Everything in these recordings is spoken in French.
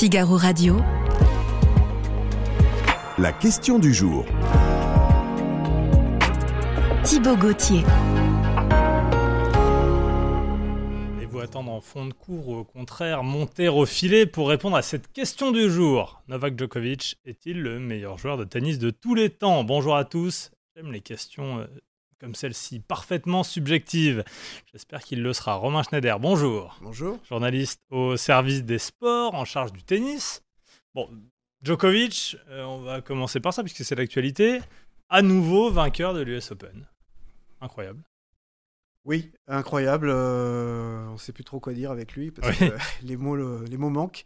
Figaro Radio. La question du jour. Thibaut Gauthier. Et vous attendre en fond de cours ou au contraire monter au filet pour répondre à cette question du jour. Novak Djokovic est-il le meilleur joueur de tennis de tous les temps? Bonjour à tous. J'aime les questions euh, comme celle-ci, parfaitement subjectives. J'espère qu'il le sera. Romain Schneider, bonjour. Bonjour. Journaliste au service des sports en charge du tennis. Bon, Djokovic, euh, on va commencer par ça puisque c'est l'actualité. À nouveau vainqueur de l'US Open. Incroyable. Oui, incroyable. euh, on ne sait plus trop quoi dire avec lui parce Oui. que les, mots, le- les mots manquent.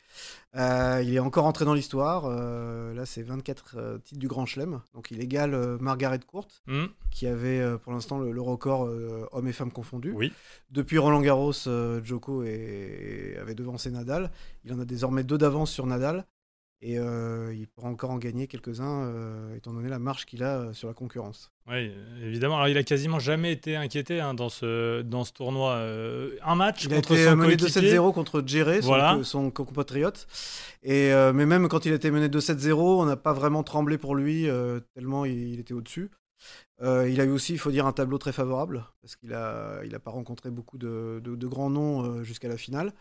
Euh, il est encore entré dans l'histoire. euh, là, c'est 24 euh, titres du Grand Chelem. Donc, il égale Margaret Court, Hmm, qui avait pour l'instant le, le record hommes et femmes confondus. oui. Depuis Roland Garros, Djoko est- avait devancé Nadal. Il en a désormais deux d'avance sur Nadal. Et euh, il pourra encore en gagner quelques-uns, euh, étant donné la marche qu'il a euh, sur la concurrence. Oui, évidemment. Alors, il a quasiment jamais été inquiété hein, dans, ce, dans ce tournoi. Un match Il a contre été son mené coéquipier. 2-7-0 contre Djéré, son, Voilà. compatriote. Et, mais même quand il a été mené 2-7-0, on n'a pas vraiment tremblé pour lui, tellement il, il était au-dessus. Euh, il a eu aussi, il faut dire, un tableau très favorable, parce qu'il n'a il a pas rencontré beaucoup de, de- de grands noms euh, jusqu'à la finale.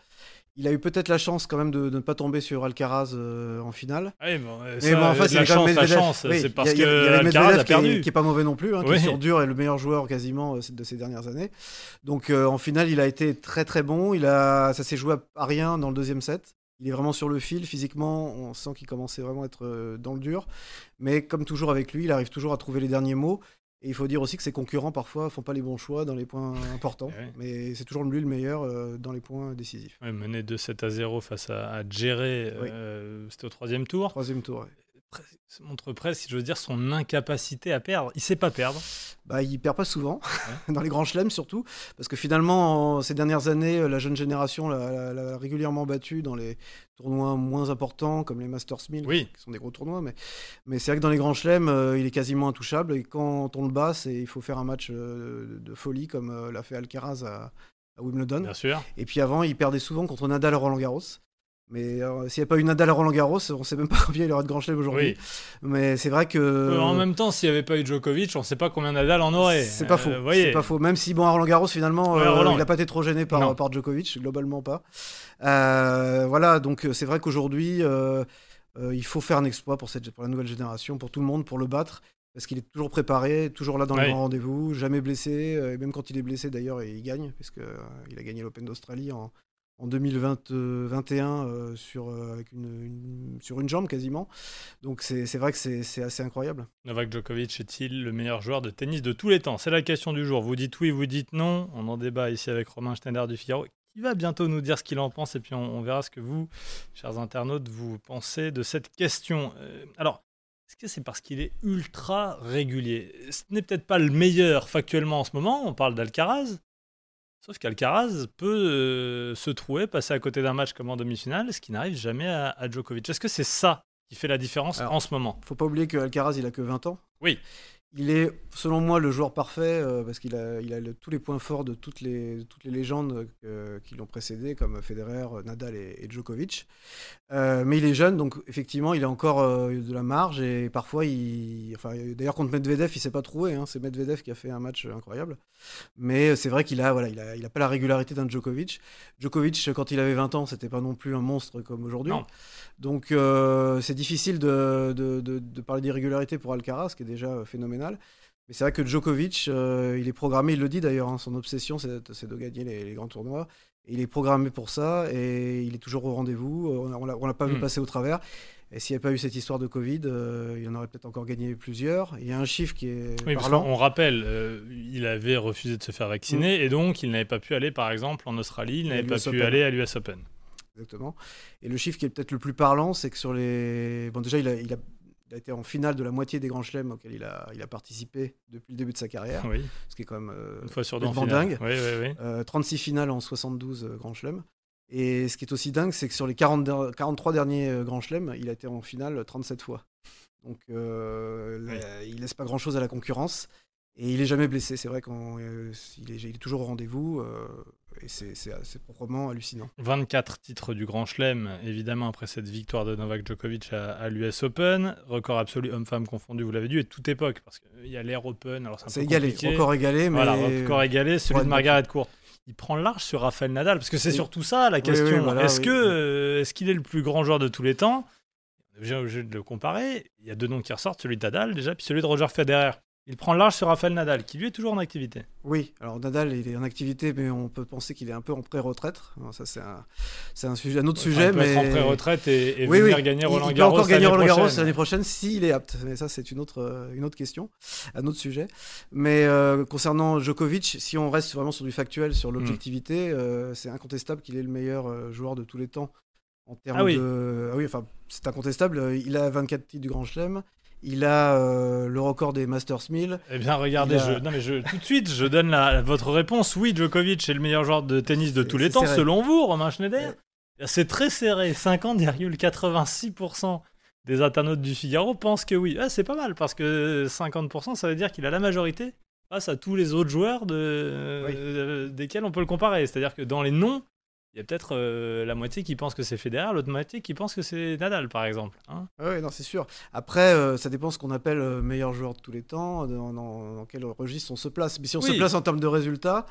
Il a eu peut-être la chance quand même de, de ne pas tomber sur Alcaraz euh, en finale. Ah oui, bon, euh, Mais bon, en face, la il y a quand chance, même la Medvedev. chance, Oui, c'est parce y a- y que a Alcaraz a qui est- perdu. Qui est pas mauvais non plus, hein, qui est sur dur et le meilleur joueur quasiment euh, de ces dernières années. Donc euh, en finale, il a été très très bon. Il a, ça s'est joué à- rien dans le deuxième set. Il est vraiment sur le fil. Physiquement, on sent qu'il commençait vraiment à être dans le dur. Mais comme toujours avec lui, il arrive toujours à trouver les derniers mots. Et il faut dire aussi que ses concurrents parfois font pas les bons choix dans les points importants. Ouais. Mais c'est toujours lui le meilleur euh, dans les points décisifs. Ouais, mené 2-7 à 0 face à, à Djéré, Oui. euh, c'était au troisième tour. Troisième tour. ouais. Montre presque, si je veux dire, son incapacité à perdre. Il sait pas perdre. Bah, il perd pas souvent, dans les grands chelems surtout, parce que finalement, en ces dernières années, euh, la jeune génération l'a, régulièrement battu dans les tournois moins importants, comme les Masters 1000, Oui. qui sont des gros tournois, mais, mais c'est vrai que dans les grands chelems, euh, il est quasiment intouchable, et quand on le bat, c'est, il faut faire un match euh, de folie, comme euh, l'a fait Alcaraz à, à Wimbledon. Bien sûr. Et puis avant, il perdait souvent contre Nadal à Roland Garros. Mais euh, s'il n'y a pas eu Nadal à Roland Garros, on ne sait même pas combien il aurait de grands chelems aujourd'hui. Oui. Mais c'est vrai que... Euh, en même temps, s'il n'y avait pas eu Djokovic, on ne sait pas combien Nadal en aurait. C'est pas Euh, faux. voyez. C'est pas faux. Même si bon à Roland Garros finalement, Ouais, euh, Roland. il n'a pas été trop gêné par, Djokovic, globalement pas. Euh, voilà, donc euh, c'est vrai qu'aujourd'hui, euh, euh, il faut faire un exploit pour cette pour la nouvelle génération, pour tout le monde, pour le battre. Parce qu'il est toujours préparé, toujours là dans Ouais. les grands rendez-vous, jamais blessé. euh, et même quand il est blessé, d'ailleurs, il gagne, puisque euh, il a gagné l'Open d'Australie en, en 2021 euh, sur, euh, une, sur une jambe quasiment. Donc c'est vrai que c'est assez incroyable. Novak Djokovic est-il le meilleur joueur de tennis de tous les temps? C'est la question du jour. Vous dites oui, vous dites non. On en débat ici avec Romain Schneider du Figaro, qui va bientôt nous dire ce qu'il en pense, et puis on, verra ce que vous, chers internautes, vous pensez de cette question. Euh, alors, est-ce que c'est parce qu'il est ultra régulier? Ce n'est peut-être pas le meilleur factuellement en ce moment, on parle d'Alcaraz. Sauf qu'Alcaraz peut euh, se trouver, passer à côté d'un match comme en demi-finale, ce qui n'arrive jamais à, à Djokovic. Est-ce que c'est ça qui fait la différence Alors, en ce moment? faut pas oublier que Alcaraz, il a que 20 ans. Oui. Il est, selon moi, le joueur parfait euh, parce qu'il a, il a le- tous les points forts de toutes les, de toutes les légendes euh, qui l'ont précédé, comme Federer, Nadal et, et Djokovic. Euh, mais il est jeune, donc effectivement, il a encore de la marge et parfois, il, enfin, d'ailleurs contre Medvedev, il s'est pas trouvé. hein. c'est Medvedev qui a fait un match incroyable. Mais c'est vrai qu'il a, voilà, il a, il a pas la régularité d'un Djokovic. Djokovic, quand il avait 20 ans, c'était pas non plus un monstre comme aujourd'hui. Donc c'est difficile de, de, de- de parler d'irrégularité pour Alcaraz, qui est déjà phénoménal. Mais c'est vrai que Djokovic, euh, il est programmé, il le dit d'ailleurs, hein, son obsession c'est de gagner les, les grands tournois. Il est programmé pour ça et il est toujours au rendez-vous. Euh, On on l'a- on pas vu Mm. passer au travers. Et s'il n'y avait pas eu cette histoire de Covid, euh, il en aurait peut-être encore gagné plusieurs. Il y a un chiffre qui est Oui, parce parlant. qu'on rappelle, euh, il avait refusé de se faire vacciner et donc il n'avait pas pu aller, par exemple, en Australie, il n'avait pas pu Open. aller à l'US Open. Exactement. Et le chiffre qui est peut-être le plus parlant, c'est que sur les. Bon, déjà, il a, il a- il a été en finale de la moitié des grands chelems auxquels il a, il a participé depuis le début de sa carrière, Oui, ce qui est quand même euh, une fois sur deux dingue. Oui, oui, oui. Euh, 36 finales en 72 euh, grands chelems. Et ce qui est aussi dingue, c'est que sur les 40 der- 43 derniers euh, grands chelems, il a été en finale 37 fois. Donc euh, là, il laisse pas grand-chose à la concurrence. Et il est jamais blessé. C'est vrai qu'il est, il est toujours au rendez-vous. Et c'est proprement hallucinant. 24 titres du Grand Chelem, évidemment, après cette victoire de Novak Djokovic à, à l'US Open. Record absolu homme-femme confondu, vous l'avez dit, et toute époque, parce qu'il y a l'Air Open, c'est égalé, compliqué. encore égalé, mais Voilà, record égalé, celui Ouais, de Margaret Court. Il prend large sur Rafael Nadal, parce que c'est Oui. surtout ça la question. oui, voilà, est-ce que euh, est-ce qu'il est le plus grand joueur de tous les temps? Déjà obligé de le comparer. Il y a deux noms qui ressortent, celui de Nadal déjà, puis celui de Roger Federer. Il prend large sur Rafael Nadal, qui lui est toujours en activité. Oui, alors Nadal, il est en activité, mais on peut penser qu'il est un peu en pré-retraite. Ça, c'est un, sujet, un autre Enfin, sujet, il peut mais être en pré-retraite et, et oui, venir oui. gagner Il- Roland il peut Garros. encore gagner Roland Garros l'année prochaine s'il est apte. Mais ça, c'est une autre, euh, une autre question, un autre sujet. Mais euh, concernant Djokovic, si on reste vraiment sur du factuel, sur l'objectivité, Hmm. euh, c'est incontestable qu'il est le meilleur joueur de tous les temps en termes Ah oui. de. Ah oui, enfin, c'est incontestable. Il a 24 titres du Grand Chelem. Il a euh, le record des Masters 1000. Eh bien, regardez, a- je, non, mais je, tout de suite, je donne la, votre réponse. Oui, Djokovic est le meilleur joueur de tennis de tous les temps, serré. selon vous, Romain Schneider. C'est très serré. 50,86% des internautes du Figaro pensent que oui. Ah, c'est pas mal, parce que 50%, ça veut dire qu'il a la majorité face à tous les autres joueurs de, Oui. euh, desquels on peut le comparer. C'est-à-dire que dans les noms, il y a peut-être euh, la moitié qui pense que c'est Federer, l'autre moitié qui pense que c'est Nadal, par exemple. hein. Ah ouais, non, c'est sûr. Après, euh, ça dépend ce qu'on appelle euh, meilleur joueur de tous les temps, dans, dans- dans quel registre on se place. Mais si on se Oui. place en termes de résultats,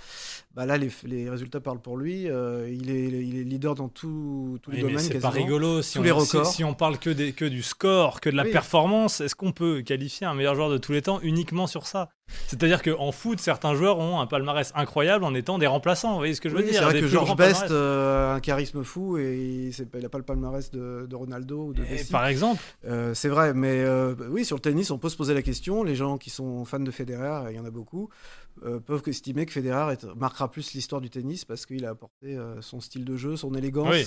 bah là, les, les résultats parlent pour lui. Euh, il, est, il est leader dans tout- tous les Oui, domaines. c'est pas rigolo si Tous on, les si- on parle que, des, que du score, que de la Oui. performance, est-ce qu'on peut qualifier un meilleur joueur de tous les temps uniquement sur ça? C'est-à-dire qu'en foot, certains joueurs ont un palmarès incroyable en étant des remplaçants. Vous voyez ce que je veux Oui, dire c'est vrai que grands Best euh, a un charisme fou et il n'a pas le palmarès de, de Ronaldo ou de Messi. Par exemple, Euh, c'est vrai, mais euh, oui, sur le tennis, on peut se poser la question. Les gens qui sont fans de Federer, il y en a beaucoup, peuvent estimer que Federer est- marquera plus l'histoire du tennis parce qu'il a apporté son style de jeu, son élégance, Oui.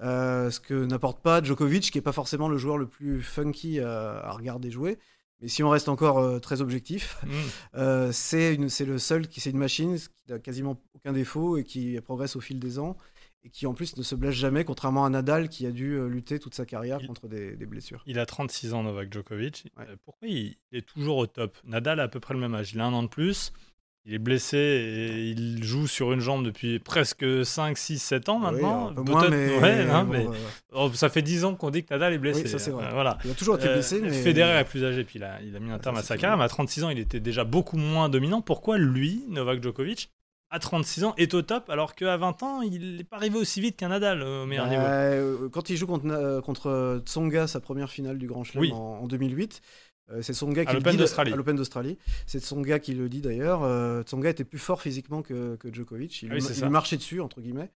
ce que n'apporte pas Djokovic, qui est pas forcément le joueur le plus funky à, à regarder jouer. Mais si on reste encore euh, très objectif, hmm, euh, c'est une- c'est le seul qui c'est une machine qui n'a quasiment aucun défaut et qui progresse au fil des ans et qui en plus ne se blesse jamais, contrairement à Nadal qui a dû euh, lutter toute sa carrière Il- contre des, des blessures. il a 36 ans, Novak Djokovic. Ouais. Pourquoi il est toujours au top? Nadal a à peu près le même âge. Il a un an de plus. Il est blessé et il joue sur une jambe depuis presque 5, 6, 7 ans maintenant. Oui, Peut-être- mais, ouais, bon, mais- euh, Oh, ça fait 10 ans qu'on dit que Nadal est blessé. Oui, ça, c'est vrai. Euh, voilà. il a toujours été Euh, blessé, mais Federer est plus âgé, puis il a, il a mis un Ah, terme ça, à sa carrière, mais à 36 ans, il était déjà beaucoup moins dominant. Pourquoi lui, Novak Djokovic, à 36 ans, est au top, alors qu'à 20 ans, il n'est pas arrivé aussi vite qu'un Nadal au meilleur Bah, niveau? euh, Quand il joue contre, Tsonga, sa première finale du Grand Chelem Oui. en, en 2008, euh, c'est qui le l'Open dit- d'Australie. À l'Open d'Australie. C'est Tsonga qui le dit d'ailleurs. Euh, Tsonga était plus fort physiquement que, que Djokovic. Il, Ah oui, il marchait dessus, entre guillemets.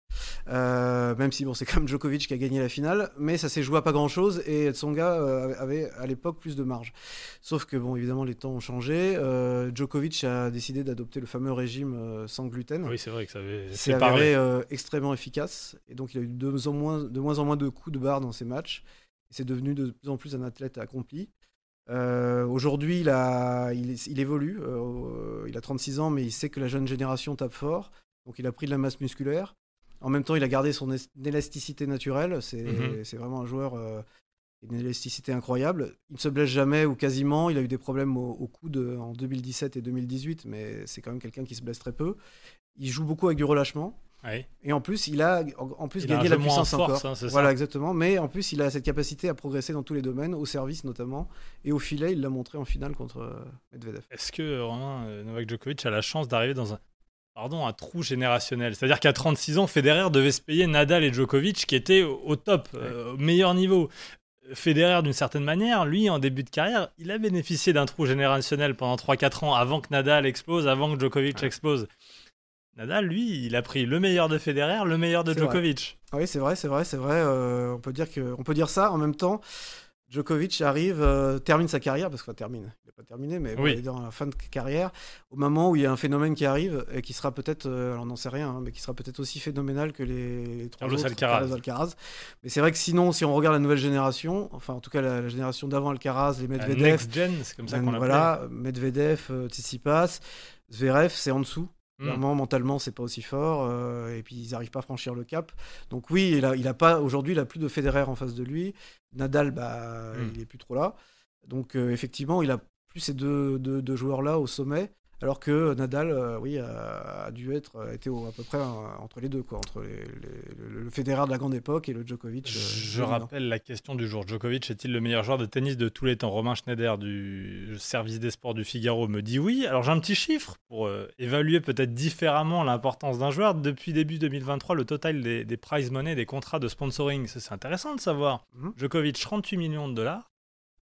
Euh, même si bon, c'est quand même Djokovic qui a gagné la finale. Mais ça s'est joué à pas grand-chose et Tsonga euh, avait à l'époque plus de marge. Sauf que, bon, évidemment, les temps ont changé. Euh, Djokovic a décidé d'adopter le fameux régime sans gluten. Oui, c'est vrai que ça avait C'est avéré euh, extrêmement efficace. Et donc, il a eu de, moins en moins, de moins en moins de coups de barre dans ses matchs. C'est devenu de plus en plus un athlète accompli. Euh, Aujourd'hui, il, évolue. euh, il a 36 ans, mais il sait que la jeune génération tape fort. Donc, il a pris de la masse musculaire. En même temps, il a gardé son élasticité naturelle. C'est Mhm. c'est vraiment un joueur. euh, une élasticité incroyable. Il ne se blesse jamais ou quasiment. Il a eu des problèmes au, au coude en 2017 et 2018, mais c'est quand même quelqu'un qui se blesse très peu. Il joue beaucoup avec du relâchement. Et en plus, il a en plus Il gagné la moins en puissance force, encore. hein, voilà, ça. exactement. Mais en plus, il a cette capacité à progresser dans tous les domaines, au service notamment, et au filet, il l'a montré en finale contre euh, Medvedev. Est-ce que euh, Romain euh, Novak Djokovic a la chance d'arriver dans un, pardon, un trou générationnel? C'est-à-dire qu'à 36 ans, Federer devait se payer Nadal et Djokovic qui étaient au, top, euh, au meilleur niveau. Federer, d'une certaine manière, lui, en début de carrière, il a bénéficié d'un trou générationnel pendant 3-4 ans avant que Nadal explose, avant que Djokovic explose. Nadal, lui, il a pris le meilleur de Federer, le meilleur de vrai. Djokovic. Oui, c'est vrai, c'est vrai, c'est vrai. euh, on peut dire que, on peut dire ça. En même temps, Djokovic arrive, euh, termine sa carrière, parce qu'il termine, il n'a pas terminé, mais Oui. il est dans la fin de carrière, au moment où il y a un phénomène qui arrive et qui sera peut-être, euh, alors on n'en sait rien, hein, mais qui sera peut-être aussi phénoménal que les, les trois autres, Alcaraz. Carlos Alcaraz. Mais c'est vrai que sinon, si on regarde la nouvelle génération, enfin en tout cas la, la génération d'avant Alcaraz, les Medvedev, Next Gen, c'est comme ça qu'on voilà, Medvedev, Tsitsipas, Zverev, c'est en dessous. Hmm. Clairement, mentalement, c'est pas aussi fort. euh, et puis, ils n'arrivent pas à franchir le cap. Donc, oui, il a, il a pas, aujourd'hui, il a plus de Federer en face de lui. Nadal, bah, Mm. il est plus trop là. Donc, euh, effectivement, il a plus ces deux, deux, deux joueurs-là au sommet. Alors que Nadal, euh, oui, a, a dû être a été au- à peu près euh, entre les deux, quoi, entre les- les- le, le Federer de la grande époque et le Djokovic. euh, Je rappelle la question du jour. Djokovic est-il le meilleur joueur de tennis de tous les temps? Romain Schneider du service des sports du Figaro me dit oui. Alors j'ai un petit chiffre pour euh, évaluer peut-être différemment l'importance d'un joueur. Depuis début 2023, le total des, des prize money, des contrats de sponsoring, c'est intéressant de savoir. Mhm. Djokovic, 38 millions de dollars,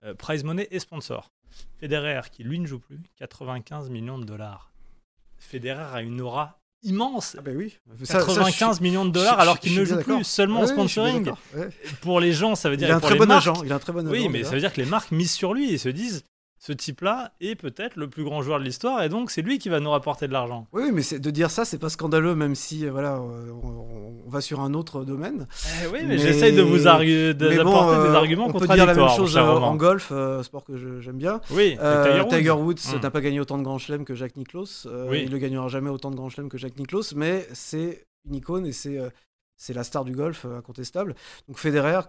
euh, prize money et sponsor. Federer, qui lui ne joue plus, 95 millions de dollars. Federer a une aura immense. Ah ben oui. Ça- ça, je suis- 95 millions de dollars alors qu'il ne joue plus, seulement en ouais, sponsoring. ouais. Pour les gens, ça veut dire Il a un très bon marques, agent. Il a un très bon agent. Oui, mais ça veut dire que les marques misent sur lui et se disent ce type-là est peut-être le plus grand joueur de l'histoire et donc c'est lui qui va nous rapporter de l'argent. Oui, mais c'est- de dire ça, c'est pas scandaleux, même si euh, voilà, euh, on, on va sur un autre domaine. Eh oui, mais, Mais- j'essaye de vous argu- bon, d'apporter des euh, arguments on peut dire la même chose euh, en golf, euh, sport que j'aime bien. Oui, Euh, Tiger Woods. Woods Hmm. n'a pas gagné autant de grands chelems que Jack Nicklaus. Euh, Oui. Il ne gagnera jamais autant de grands chelems que Jack Nicklaus, mais c'est une icône et c'est euh, c'est la star du golf euh, incontestable. Donc Federer,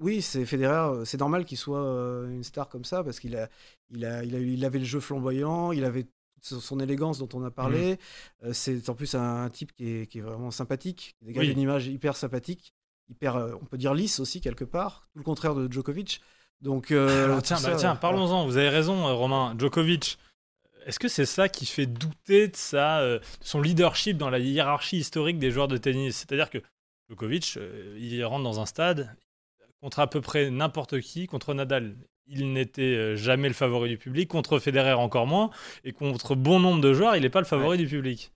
oui, c'est Federer, euh, c'est normal qu'il soit euh, une star comme ça parce qu'il a, il a, il a, il avait le jeu flamboyant, il avait toute son élégance dont on a parlé. Euh, c'est en plus un, un type qui est, qui est vraiment sympathique, qui dégage Oui. une image hyper sympathique, hyper, on peut dire lisse aussi quelque part, tout le contraire de Djokovic. Donc, euh, Alors, tout tiens, bah, tiens, parlons-en. Vous avez raison, Romain. Djokovic, est-ce que c'est ça qui fait douter de sa, de son leadership dans la hiérarchie historique des joueurs de tennis? C'est-à-dire que Djokovic, il rentre dans un stade contre à peu près n'importe qui, contre Nadal. Il n'était euh, jamais le favori du public, contre Federer encore moins, et contre bon nombre de joueurs, il n'est pas le favori du public.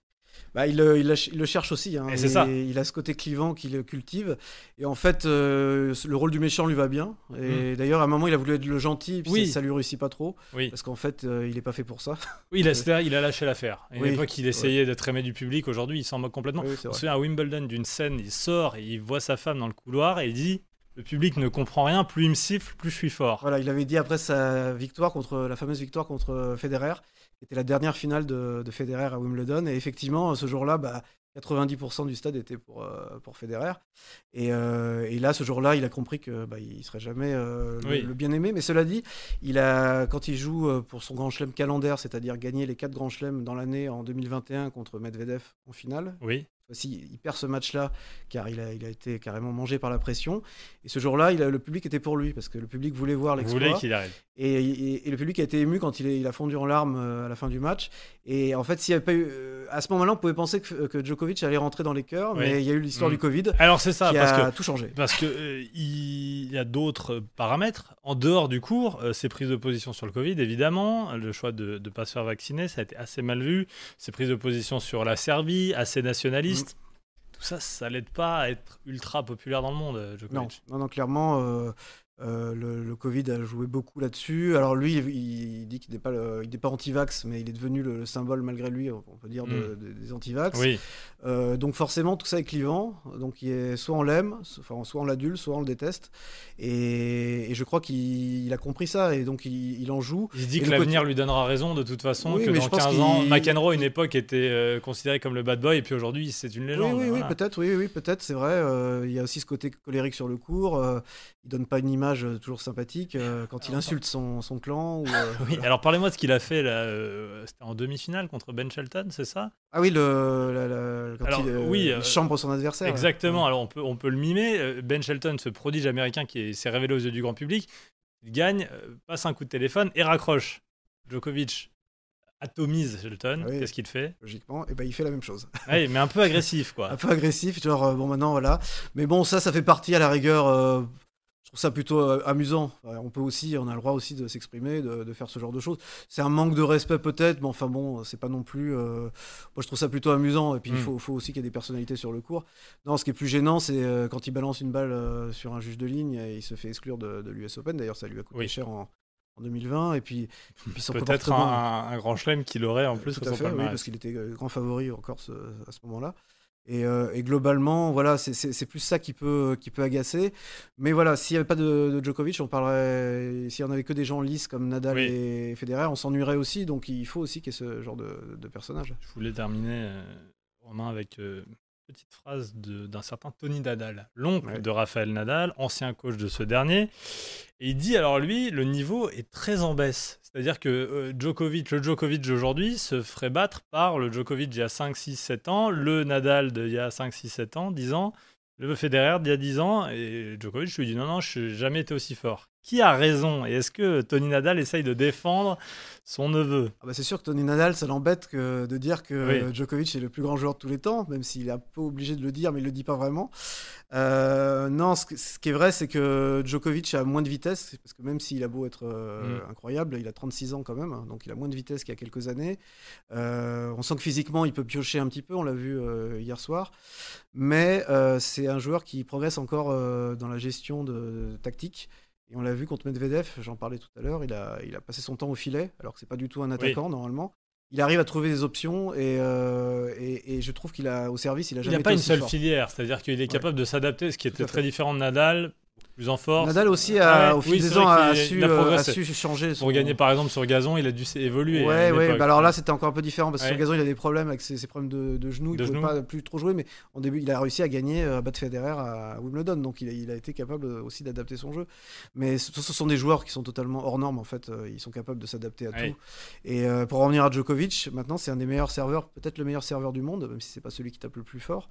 Bah, il, le- il le- il le cherche aussi. hein. Et ça. Il a ce côté clivant qu'il cultive. Et en fait, euh, le rôle du méchant lui va bien. Et d'ailleurs, à un moment, il a voulu être le gentil, puis Mm. Oui. ça, ça lui réussit pas trop. Oui, Parce qu'en fait, euh, il est pas fait pour ça. oui il, a, il a lâché l'affaire. À une Oui. époque, il essayait d'être aimé du public. Aujourd'hui, il s'en moque complètement. On se souvient à Wimbledon d'une scène, il sort et il voit sa femme dans le couloir et il dit Le public ne comprend rien, plus il me siffle, plus je suis fort. Voilà, il avait dit après sa victoire contre la fameuse victoire contre Federer, qui était la dernière finale de, de Federer à Wimbledon. Et effectivement, ce jour-là, bah, 90% du stade était pour, euh, pour Federer. Et, euh, et là, ce jour-là, il a compris que bah, il serait jamais euh, le, Oui. le bien-aimé. Mais cela dit, il a, quand il joue pour son grand chelem calendaire, c'est-à-dire gagner les quatre grands chelems dans l'année en 2021 contre Medvedev en finale, Oui, aussi, il perd ce match-là car il a, il a été carrément mangé par la pression. Et ce jour-là, le public était pour lui parce que le public voulait voir l'exploit. qu'il arrive. Et, et- et le public a été ému quand il, est- il a fondu en larmes euh, à la fin du match. Et en fait, s'il avait pas eu, euh, à ce moment-là, on pouvait penser que, que Djokovic allait rentrer dans les cœurs, Oui. mais il y a eu l'histoire Mm. du Covid Alors c'est ça, qui parce a que tout changé. Parce que euh, il y a d'autres paramètres en dehors du cours. euh, ses prises de position sur le Covid, évidemment, le choix de ne pas se faire vacciner, ça a été assez mal vu. Ses prises de position sur la Serbie, assez nationaliste. Tout ça, ça l'aide pas à être ultra populaire dans le monde, euh, Non, Djokovic. non, non, clairement, euh, euh, le, le Covid a joué beaucoup là-dessus. Alors lui, il, il dit qu'il n'est pas, anti-vax, mais il est devenu le, le symbole, malgré lui, on peut dire, de- de- des anti-vax. Oui, Euh, donc forcément, tout ça est clivant. Donc il est, soit on l'aime, so- enfin, soit on l'adule, soit on le déteste. Et, et je crois qu'il il a compris ça, et donc il, il en joue. il se dit Et que l'avenir lui donnera raison de toute façon, Oui, que dans je pense 15 ans, McEnroe, à une époque, était euh, considéré comme le bad boy, et puis aujourd'hui, c'est une légende. oui, oui, voilà. peut-être, oui, oui, peut-être, c'est vrai. Il y a aussi ce côté colérique sur le court. euh, il donne pas une image euh, toujours sympathique euh, quand il insulte son, son clan. ou, euh, Oui, voilà. alors parlez-moi de ce qu'il a fait là. euh, C'était en demi-finale contre Ben Shelton, c'est ça? Ah oui, le, la- la- quand Alors, il, euh, oui, il chambre son adversaire. ouais. Exactement. Alors on peut, on peut le mimer. Ben Shelton, ce prodige américain qui est- s'est révélé aux yeux du grand public, il gagne, passe un coup de téléphone et raccroche. Djokovic atomise Shelton. Oui. Qu'est-ce qu'il fait? Logiquement, et ben il fait la même chose. Ouais, Mais un peu agressif, quoi. un peu agressif, genre bon maintenant voilà. Mais bon ça, ça fait partie à la rigueur. euh, trouve ça plutôt euh, amusant. Ouais, on peut aussi, on a le droit aussi de s'exprimer, de, de faire ce genre de choses. C'est un manque de respect peut-être, mais enfin bon, c'est pas non plus. euh, Moi je trouve ça plutôt amusant. Et puis il Mm. faut, faut aussi qu'il y ait des personnalités sur le cours. Non, ce qui est plus gênant, c'est euh, quand il balance une balle euh, sur un juge de ligne et il se fait exclure de, de l'US Open. D'ailleurs, ça lui a coûté Oui. cher en, en 2020. Et puis, et puis Peut-être comportement- un, un grand chelem qu'il aurait en plus tout à fait, oui, parce qu'il était euh, grand favori encore ce- à ce moment-là. Et, euh, et globalement, voilà, c'est- plus ça qui peut, qui peut agacer. Mais voilà, s'il n'y avait pas de, de Djokovic, on parlerait. S'il n'y en avait que des gens lisses comme Nadal Oui. et Federer, on s'ennuierait aussi. Donc il faut aussi qu'il y ait ce genre de, de personnage. Je voulais terminer, euh, Romain, avec euh, petite phrase d'un certain Tony Nadal, l'oncle Ouais. de Raphaël Nadal, ancien coach de ce dernier. Et il dit alors lui, le niveau est très en baisse. C'est-à-dire que euh, Djokovic, le Djokovic d'aujourd'hui se ferait battre par le Djokovic d'il y a 5, 6, 7 ans, le Nadal d'il y a 5, 6, 7 ans, 10 ans, le Federer d'il y a 10 ans. Et Djokovic lui dit non, non, je n'ai jamais été aussi fort. Qui a raison Et est-ce que Tony Nadal essaye de défendre son neveu? Ah bah c'est sûr que Tony Nadal, ça l'embête de dire que Oui. Djokovic est le plus grand joueur de tous les temps, même s'il est un peu obligé de le dire, mais il le dit pas vraiment. Euh, non, ce, qui est vrai, c'est que Djokovic a moins de vitesse, parce que même s'il a beau être euh, Mm. incroyable, il a 36 ans quand même, hein, donc il a moins de vitesse qu'il y a quelques années. Euh, on sent que physiquement, il peut piocher un petit peu, on l'a vu hier soir, mais c'est un joueur qui progresse encore dans la gestion de, de tactique. Et on l'a vu contre Medvedev, j'en parlais tout à l'heure, il a, il a passé son temps au filet, alors que c'est pas du tout un attaquant normalement. Il arrive à trouver des options et, euh, et, et je trouve qu'il a au service, il a Il jamais n'a pas été une seule fort. filière, c'est-à-dire qu'il est capable de s'adapter, ce qui était très différent de Nadal, plus en force. Nadal aussi, Ah a, ouais, au fil oui, des ans, a su, euh, su changer. Pour son- gagner par exemple sur gazon, il a dû évoluer. Ouais, ouais. bah alors là, c'était encore un peu différent parce que Ouais. sur gazon, il a des problèmes avec ses, ses problèmes de, de genoux. Il ne pouvait pas plus trop jouer, mais en début, il a réussi à gagner, euh, à battre Federer à Wimbledon. Donc, il a, il a été capable aussi d'adapter son jeu. Mais ce, ce sont des joueurs qui sont totalement hors normes, en fait. Euh, Ils sont capables de s'adapter à Ouais. tout. Et euh, pour revenir à Djokovic, maintenant, c'est un des meilleurs serveurs, peut-être le meilleur serveur du monde, même si c'est pas celui qui tape le plus fort.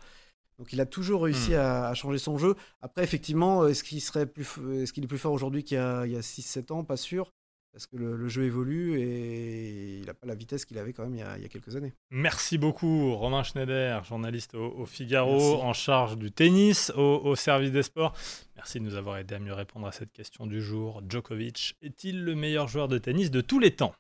Donc il a toujours réussi Hmm. à, à changer son jeu. Après, effectivement, est-ce qu'il serait plus, est-ce qu'il est plus fort aujourd'hui qu'il y a, il y a 6-7 ans? Pas sûr, parce que le, le jeu évolue et il n'a pas la vitesse qu'il avait quand même il y a, il y a quelques années. Merci beaucoup, Romain Schneider, journaliste au, au Figaro, Merci. en charge du tennis, au, au service des sports. Merci de nous avoir aidé à mieux répondre à cette question du jour. Djokovic est-il le meilleur joueur de tennis de tous les temps?